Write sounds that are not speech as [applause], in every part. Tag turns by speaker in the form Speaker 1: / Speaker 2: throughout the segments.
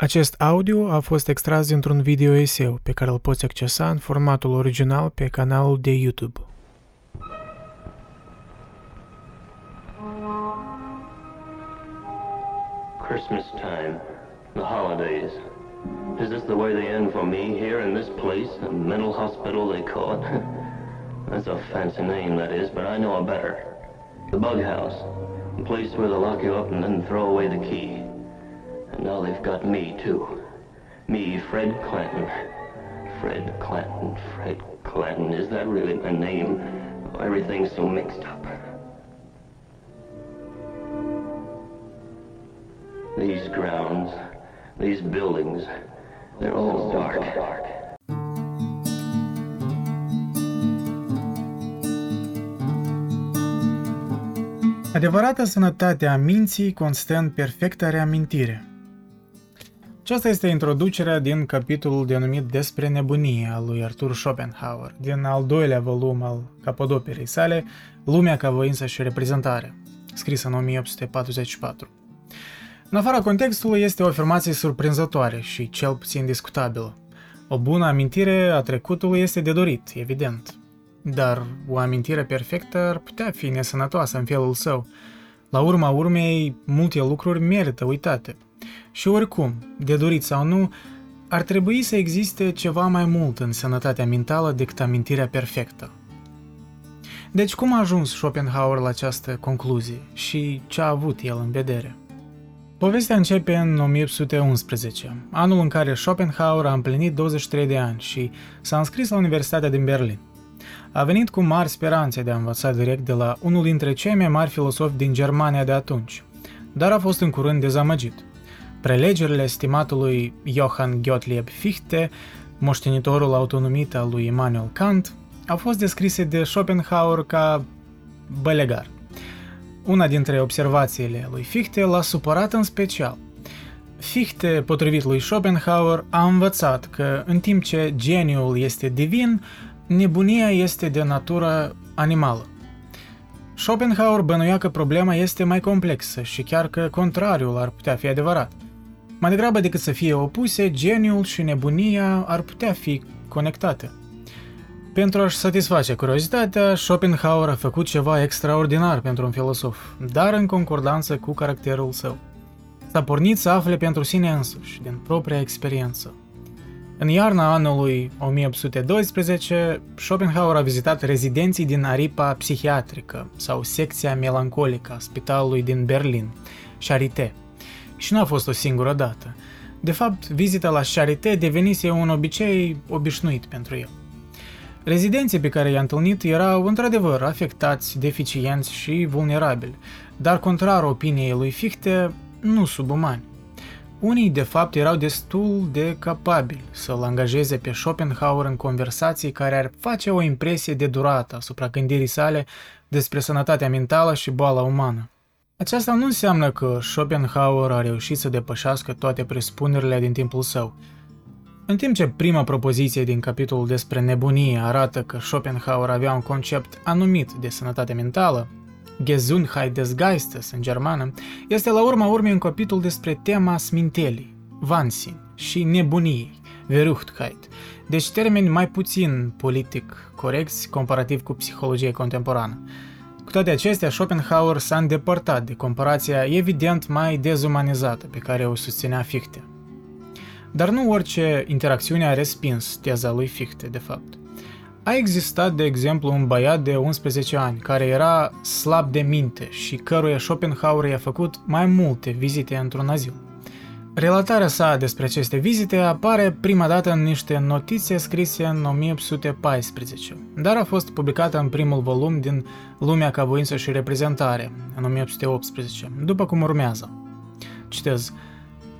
Speaker 1: Acest audio a fost extras dintr-un video eseu pe care îl poți accesa în formatul original pe canalul de YouTube.
Speaker 2: Christmas time, the holidays. Is this the way they end for me here in this place, a mental hospital they call it? [laughs] That's a fancy name, that is, but I know a better. The bug house, the place where they lock you up and then throw away the key. And now they've got me, too. Me, Fred Clanton. Fred Clanton, Fred Clanton. Is that really my name? Oh, everything's so mixed up. These grounds, these buildings, they're all dark.
Speaker 1: Adevărata sănătate a minții constă în perfectă reamintire. Aceasta este introducerea din capitolul denumit Despre nebunie al lui Arthur Schopenhauer, din al doilea volum al capodoperei sale, Lumea ca voință și reprezentare, scrisă în 1844. În afara contextului este o afirmație surprinzătoare și cel puțin discutabilă. O bună amintire a trecutului este de dorit, evident. Dar o amintire perfectă ar putea fi nesănătoasă în felul său. La urma urmei, multe lucruri merită uitate. Și oricum, de dorit sau nu, ar trebui să existe ceva mai mult în sănătatea mentală decât amintirea perfectă. Deci cum a ajuns Schopenhauer la această concluzie și ce a avut el în vedere? Povestea începe în 1811, anul în care Schopenhauer a împlinit 23 de ani și s-a înscris la Universitatea din Berlin. A venit cu mari speranțe de a învăța direct de la unul dintre cei mai mari filosofi din Germania de atunci, dar a fost în curând dezamăgit. Prelegerile estimatului Johann Gottlieb Fichte, moștenitorul autonomit al lui Immanuel Kant, au fost descrise de Schopenhauer ca bălegar – una dintre observațiile lui Fichte l-a supărat în special. Fichte, potrivit lui Schopenhauer, a învățat că în timp ce geniul este divin, nebunia este de natură animală. Schopenhauer bănuia că problema este mai complexă și chiar că contrariul ar putea fi adevărat. Mai degrabă decât să fie opuse, geniul și nebunia ar putea fi conectate. Pentru a-și satisface curiozitatea, Schopenhauer a făcut ceva extraordinar pentru un filosof, dar în concordanță cu caracterul său. S-a pornit să afle pentru sine însuși, din propria experiență. În iarna anului 1812, Schopenhauer a vizitat rezidenții din aripa psihiatrică sau secția melancolică a spitalului din Berlin, Charité. Și nu a fost o singură dată. De fapt, vizita la Charité devenise un obicei obișnuit pentru el. Rezidenții pe care i-a întâlnit erau într-adevăr afectați, deficienți și vulnerabili, dar contrar opiniei lui Fichte, nu subumani. Unii, de fapt, erau destul de capabili să-l angajeze pe Schopenhauer în conversații care ar face o impresie de durată asupra gândirii sale despre sănătatea mentală și boala umană. Aceasta nu înseamnă că Schopenhauer a reușit să depășească toate presupunerile din timpul său, în timp ce prima propoziție din capitolul despre nebunie arată că Schopenhauer avea un concept anumit de sănătate mentală, Gesundheit des Geistes în germană, este la urma urmei un capitol despre tema smintelii, Wahnsinn și nebuniei, Verruchtheit, deci termeni mai puțin politic corecți comparativ cu psihologia contemporană. Cu toate acestea, Schopenhauer s-a îndepărtat de comparația evident mai dezumanizată pe care o susținea Fichte. Dar nu orice interacțiune a respins teza lui Fichte, de fapt. A existat, de exemplu, un băiat de 11 ani care era slab de minte și căruia Schopenhauer i-a făcut mai multe vizite într-un azil. Relatarea sa despre aceste vizite apare prima dată în niște notițe scrise în 1814, dar a fost publicată în primul volum din Lumea ca voință și reprezentare, în 1818, după cum urmează. Citez.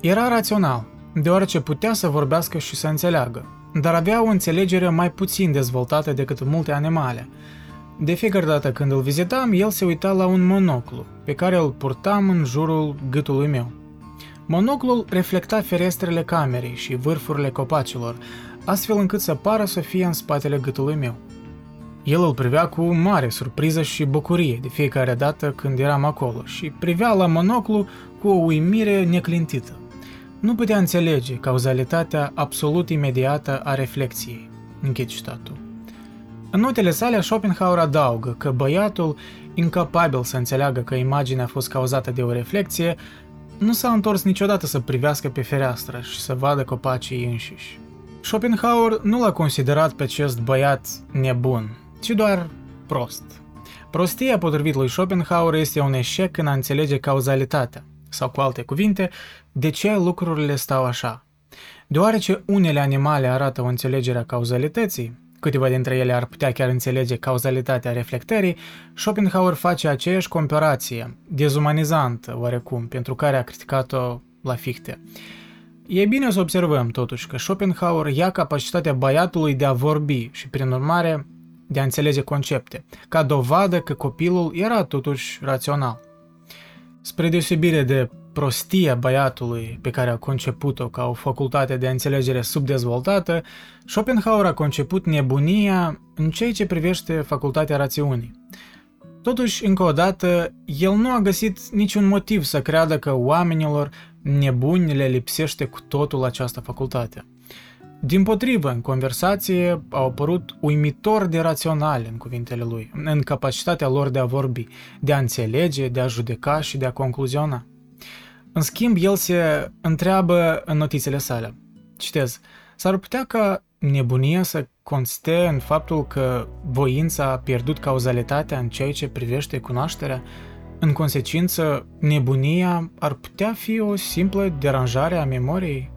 Speaker 1: Era rațional, deoarece putea să vorbească și să înțeleagă, dar avea o înțelegere mai puțin dezvoltată decât multe animale. De fiecare dată când îl vizitam, el se uita la un monoclu, pe care îl purtam în jurul gâtului meu. Monoclul reflecta ferestrele camerei și vârfurile copacilor, astfel încât să pară să fie în spatele gâtului meu. El îl privea cu mare surpriză și bucurie de fiecare dată când eram acolo și privea la monoclu cu o uimire neclintită. nu putea înțelege cauzalitatea absolut imediată a reflexiei. Închid citatul. În notele sale, Schopenhauer adaugă că băiatul, incapabil să înțeleagă că imaginea a fost cauzată de o reflexie, nu s-a întors niciodată să privească pe fereastră și să vadă copacii înșiși. Schopenhauer nu l-a considerat pe acest băiat nebun, ci doar prost. Prostia, potrivit lui Schopenhauer, este un eșec în a înțelege cauzalitatea, sau cu alte cuvinte, de ce lucrurile stau așa. Deoarece unele animale arată o înțelegere a cauzalității, câteva dintre ele ar putea chiar înțelege cauzalitatea reflectării, Schopenhauer face aceeași comparație, dezumanizantă oarecum, pentru care a criticat-o la Fichte. E bine să observăm totuși că Schopenhauer ia capacitatea băiatului de a vorbi și prin urmare de a înțelege concepte, ca dovadă că copilul era totuși rațional. Spre deosebire de prostia băiatului pe care a conceput-o ca o facultate de înțelegere subdezvoltată, Schopenhauer a conceput nebunia în ceea ce privește facultatea rațiunii. Totuși, încă o dată, el nu a găsit niciun motiv să creadă că oamenilor nebuni le lipsește cu totul această facultate. Din potrivă, în conversație au apărut uimitor de raționale în cuvintele lui, în capacitatea lor de a vorbi, de a înțelege, de a judeca și de a concluziona. În schimb, el se întreabă în notițele sale. Citez, s-ar putea ca nebunia să conste în faptul că voința a pierdut cauzalitatea în ceea ce privește cunoașterea? În consecință, nebunia ar putea fi o simplă deranjare a memoriei?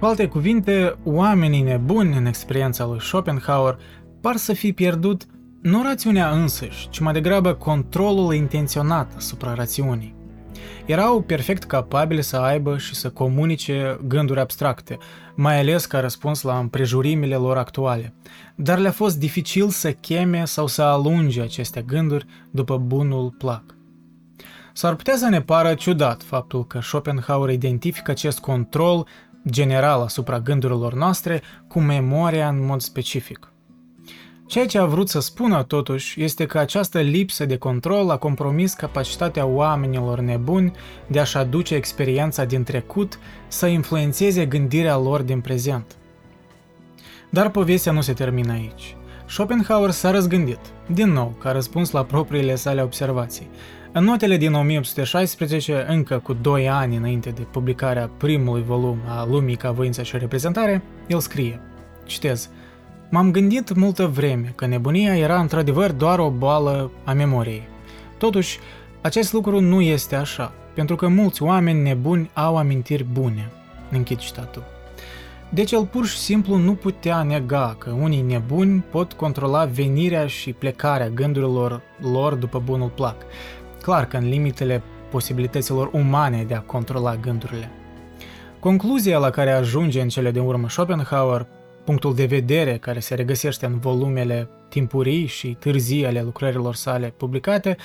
Speaker 1: Cu alte cuvinte, oamenii nebuni în experiența lui Schopenhauer par să fi pierdut nu rațiunea însăși, ci mai degrabă controlul intenționat asupra rațiunii. Erau perfect capabili să aibă și să comunice gânduri abstracte, mai ales ca răspuns la împrejurimile lor actuale, dar le-a fost dificil să cheme sau să alunge aceste gânduri după bunul plac. S-ar putea să ne pară ciudat faptul că Schopenhauer identifică acest control general asupra gândurilor noastre cu memoria în mod specific. Ceea ce a vrut să spună totuși este că această lipsă de control a compromis capacitatea oamenilor nebuni de a-și aduce experiența din trecut să influențeze gândirea lor din prezent. Dar povestea nu se termină aici. Schopenhauer s-a răzgândit, din nou, ca răspuns la propriile sale observații. În notele din 1816, încă cu doi ani înainte de publicarea primului volum a Lumii ca voință și reprezentare, el scrie, citez, M-am gândit multă vreme că nebunia era într-adevăr doar o boală a memoriei. Totuși, acest lucru nu este așa, pentru că mulți oameni nebuni au amintiri bune. Închid citatul. Deci el pur și simplu nu putea nega că unii nebuni pot controla venirea și plecarea gândurilor lor după bunul plac. Clar că în limitele posibilităților umane de a controla gândurile. Concluzia la care ajunge în cele din urmă Schopenhauer punctul de vedere care se regăsește în volumele timpurii și târzii ale lucrărilor sale publicate,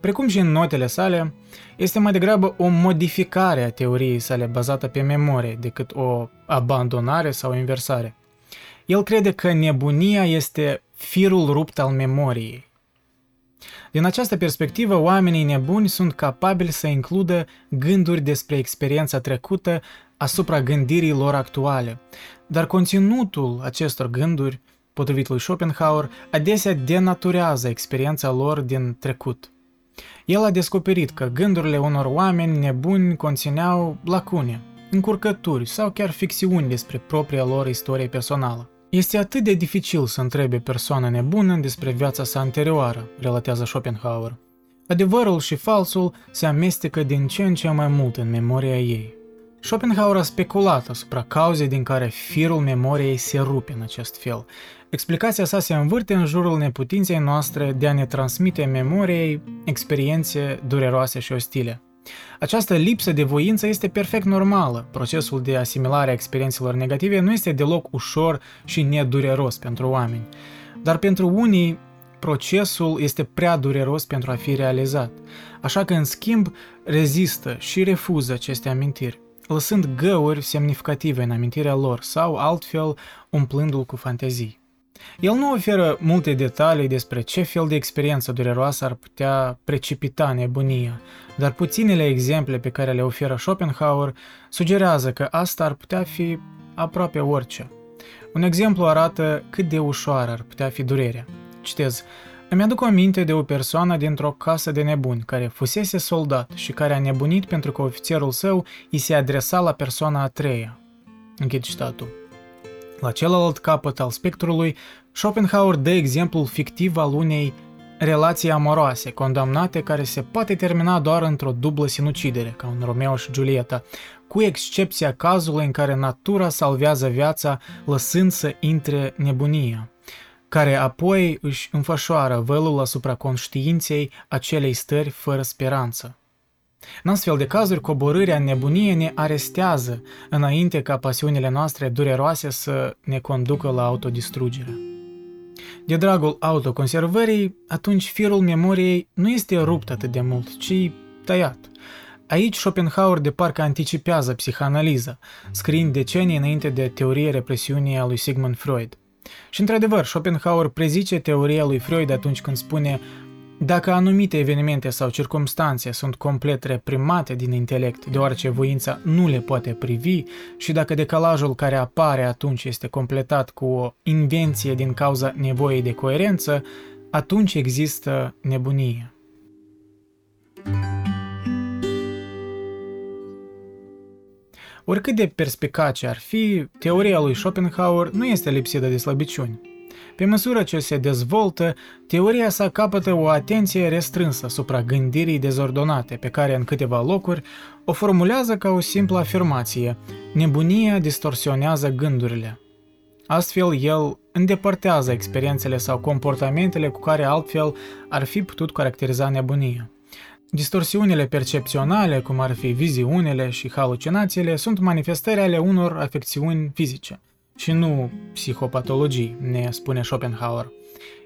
Speaker 1: precum și în notele sale, este mai degrabă o modificare a teoriei sale bazată pe memorie decât o abandonare sau inversare. El crede că nebunia este firul rupt al memoriei. Din această perspectivă, oamenii nebuni sunt capabili să includă gânduri despre experiența trecută asupra gândirii lor actuale, dar conținutul acestor gânduri, potrivit lui Schopenhauer, adesea denaturează experiența lor din trecut. El a descoperit că gândurile unor oameni nebuni conțineau lacune, încurcături sau chiar ficțiuni despre propria lor istorie personală. Este atât de dificil să întrebe persoana nebună despre viața sa anterioară, relatează Schopenhauer. Adevărul și falsul se amestecă din ce în ce mai mult în memoria ei. Schopenhauer a speculat asupra cauzei din care firul memoriei se rupe în acest fel. Explicația sa se învârte în jurul neputinței noastre de a ne transmite memoriei experiențe dureroase și ostile. Această lipsă de voință este perfect normală. Procesul de asimilare a experiențelor negative nu este deloc ușor și nedureros pentru oameni. Dar pentru unii, procesul este prea dureros pentru a fi realizat. Așa că, în schimb, rezistă și refuză aceste amintiri lăsând găuri semnificative în amintirea lor sau altfel umplându-l cu fantezii. El nu oferă multe detalii despre ce fel de experiență dureroasă ar putea precipita nebunia, dar puținele exemple pe care le oferă Schopenhauer sugerează că asta ar putea fi aproape orice. Un exemplu arată cât de ușoară ar putea fi durerea. Citez, îmi aduc aminte de o persoană dintr-o casă de nebuni care fusese soldat și care a nebunit pentru că ofițerul său îi se adresa la persoana a treia. Închid citatul. La celălalt capăt al spectrului, Schopenhauer dă exemplul fictiv al unei relații amoroase, condamnate, care se poate termina doar într-o dublă sinucidere, ca un Romeo și Giulietta, cu excepția cazului în care natura salvează viața lăsând să intre nebunia, care apoi își înfășoară vălul asupra conștiinței acelei stări fără speranță. În astfel de cazuri, coborârea în nebunie ne arestează înainte ca pasiunile noastre dureroase să ne conducă la autodistrugere. De dragul autoconservării, atunci firul memoriei nu este rupt atât de mult, ci tăiat. Aici Schopenhauer de parcă anticipează psihanaliza, scriind decenii înainte de teoria represiunii a lui Sigmund Freud. Și într-adevăr, Schopenhauer prezice teoria lui Freud atunci când spune dacă anumite evenimente sau circumstanțe sunt complet reprimate din intelect, deoarece voința nu le poate privi, și dacă decalajul care apare atunci este completat cu o invenție din cauza nevoii de coerență, atunci există nebunie. Oricât de perspicace ar fi, teoria lui Schopenhauer nu este lipsită de slăbiciuni. Pe măsură ce se dezvoltă, teoria sa capătă o atenție restrânsă asupra gândirii dezordonate, pe care în câteva locuri o formulează ca o simplă afirmație. Nebunia distorsionează gândurile. Astfel, el îndepărtează experiențele sau comportamentele cu care altfel ar fi putut caracteriza nebunia. Distorsiunile percepționale, cum ar fi viziunile și halucinațiile, sunt manifestări ale unor afecțiuni fizice – și nu psihopatologii, ne spune Schopenhauer.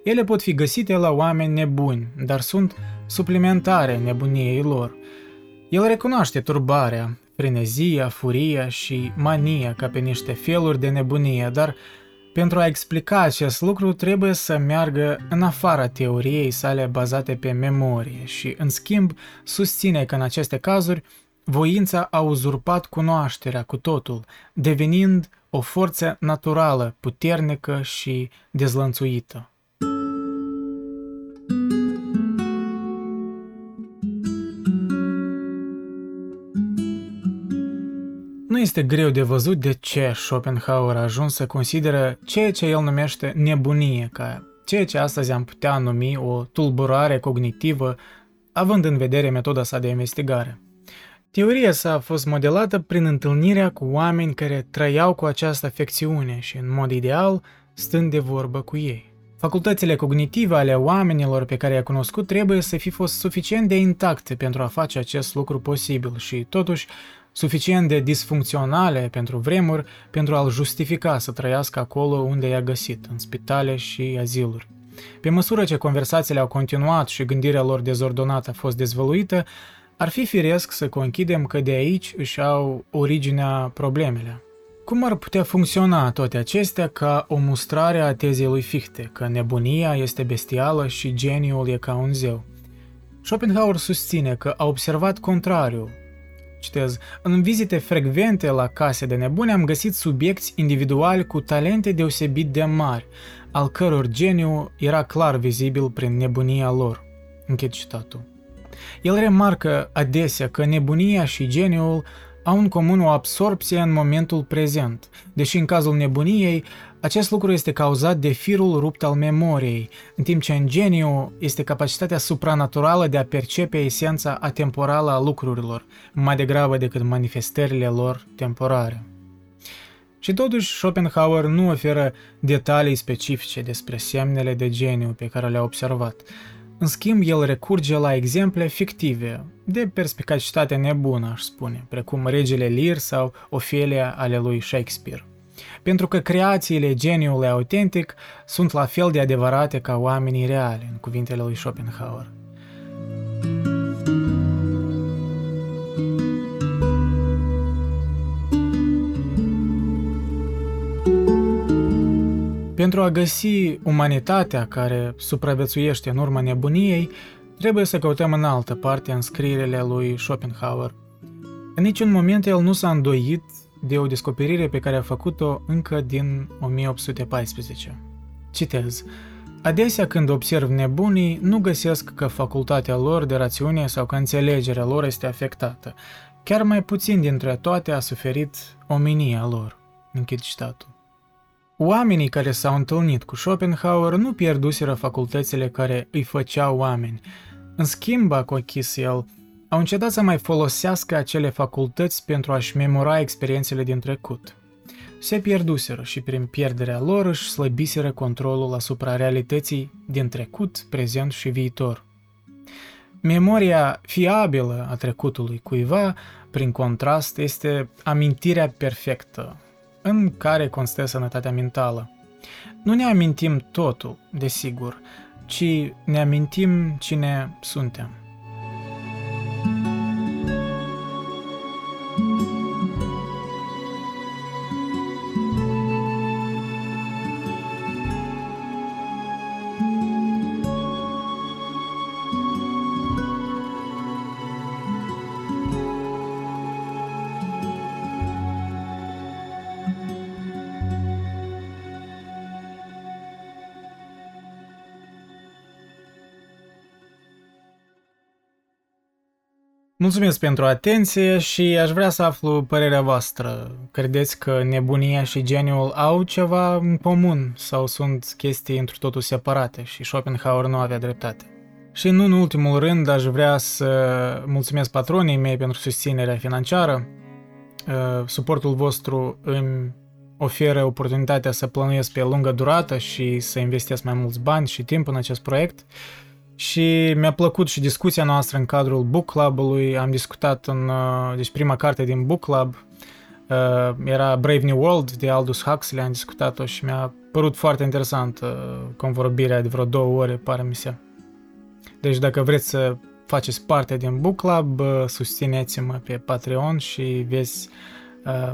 Speaker 1: Ele pot fi găsite la oameni nebuni, dar sunt suplimentare nebuniei lor. El recunoaște turbarea, frenezia, furia și mania ca pe niște feluri de nebunie, dar pentru a explica acest lucru trebuie să meargă în afara teoriei sale bazate pe memorie și, în schimb, susține că în aceste cazuri voința a uzurpat cunoașterea cu totul, devenind o forță naturală, puternică și dezlănțuită. Este greu de văzut de ce Schopenhauer a ajuns să consideră ceea ce el numește nebunie ca ceea ce astăzi am putea numi o tulburare cognitivă, având în vedere metoda sa de investigare. Teoria sa a fost modelată prin întâlnirea cu oameni care trăiau cu această afecțiune și, în mod ideal, stând de vorbă cu ei. Facultățile cognitive ale oamenilor pe care i-a cunoscut trebuie să fi fost suficient de intacte pentru a face acest lucru posibil și, totuși, suficient de disfuncționale pentru vremuri pentru a-l justifica să trăiască acolo unde i-a găsit, în spitale și aziluri. Pe măsură ce conversațiile au continuat și gândirea lor dezordonată a fost dezvăluită, ar fi firesc să conchidem că de aici își au originea problemele. Cum ar putea funcționa toate acestea ca o mustrare a tezei lui Fichte, că nebunia este bestială și geniul e ca un zeu? Schopenhauer susține că a observat contrariul. Citez, în vizite frecvente la case de nebuni am găsit subiecti individuali cu talente deosebit de mari, al căror geniu era clar vizibil prin nebunia lor. Închid citatul. El remarcă adesea că nebunia și geniul au în comun o absorpție în momentul prezent, deși în cazul nebuniei, acest lucru este cauzat de firul rupt al memoriei, în timp ce în geniu este capacitatea supranaturală de a percepe esența atemporală a lucrurilor, mai degrabă decât manifestările lor temporare. Și totuși, Schopenhauer nu oferă detalii specifice despre semnele de geniu pe care le-a observat, în schimb, el recurge la exemple fictive, de perspicacitate nebună, aș spune, precum Regele Lear sau Ofelia ale lui Shakespeare. Pentru că creațiile geniului autentic sunt la fel de adevărate ca oamenii reali, în cuvintele lui Schopenhauer. Pentru a găsi umanitatea care supraviețuiește în urma nebuniei, trebuie să căutăm în altă parte în scrierile lui Schopenhauer. În niciun moment el nu s-a îndoit de o descoperire pe care a făcut-o încă din 1814. Citez. Adesea când observ nebunii, nu găsesc că facultatea lor de rațiune sau că înțelegerea lor este afectată. Chiar mai puțin dintre toate a suferit omenia lor. Închid citatul. Oamenii care s-au întâlnit cu Schopenhauer nu pierduseră facultățile care îi făceau oameni. În schimb, a conchis el, au încetat să mai folosească acele facultăți pentru a-și memora experiențele din trecut. Se pierduseră și prin pierderea lor își slăbiseră controlul asupra realității din trecut, prezent și viitor. Memoria fiabilă a trecutului cuiva, prin contrast, este amintirea perfectă, în care constă sănătatea mentală. Nu ne amintim totul, desigur, ci ne amintim cine suntem. Mulțumesc pentru atenție și aș vrea să aflu părerea voastră. Credeți că nebunia și geniul au ceva în comun sau sunt chestii într totul separate și Schopenhauer nu avea dreptate? Și nu în ultimul rând aș vrea să mulțumesc patronii mei pentru susținerea financiară. Uh, suportul vostru îmi oferă oportunitatea să plănuiesc pe lungă durată și să investesc mai mulți bani și timp în acest proiect. Și mi-a plăcut și discuția noastră în cadrul Book Club-ului. Am discutat în, uh, deci prima carte din Book Club uh, era Brave New World de Aldous Huxley, am discutat-o și mi-a părut foarte interesant uh, convorbirea de vreo două ore, pare mi se. Deci dacă vreți să faceți parte din Book Club, susțineți-mă pe Patreon și veți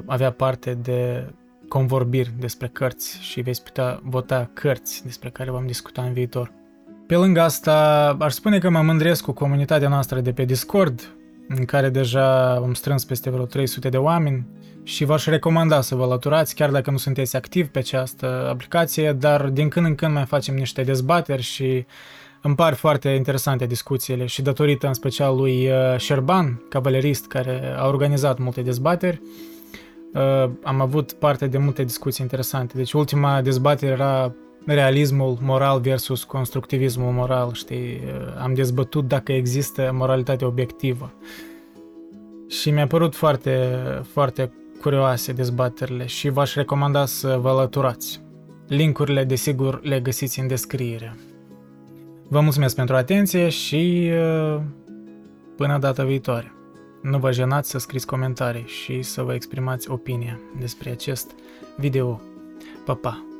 Speaker 1: avea parte de convorbiri despre cărți și veți putea vota cărți despre care vom discuta în viitor. Pe lângă asta, aș spune că mă mândresc cu comunitatea noastră de pe Discord, în care deja am strâns peste vreo 300 de oameni și v-aș recomanda să vă alăturați, chiar dacă nu sunteți activ pe această aplicație, dar din când în când mai facem niște dezbateri și îmi par foarte interesante discuțiile și datorită în special lui uh, Șerban, cavalerist, care a organizat multe dezbateri, uh, am avut parte de multe discuții interesante. Deci ultima dezbatere era realismul moral versus constructivismul moral, știi? Am dezbătut dacă există moralitate obiectivă. Și mi-a părut foarte, foarte curioase dezbaterile și v-aș recomanda să vă alăturați. Linkurile, desigur, le găsiți în descriere. Vă mulțumesc pentru atenție și uh, până data viitoare. Nu vă jenați să scriți comentarii și să vă exprimați opinia despre acest video. Pa, pa!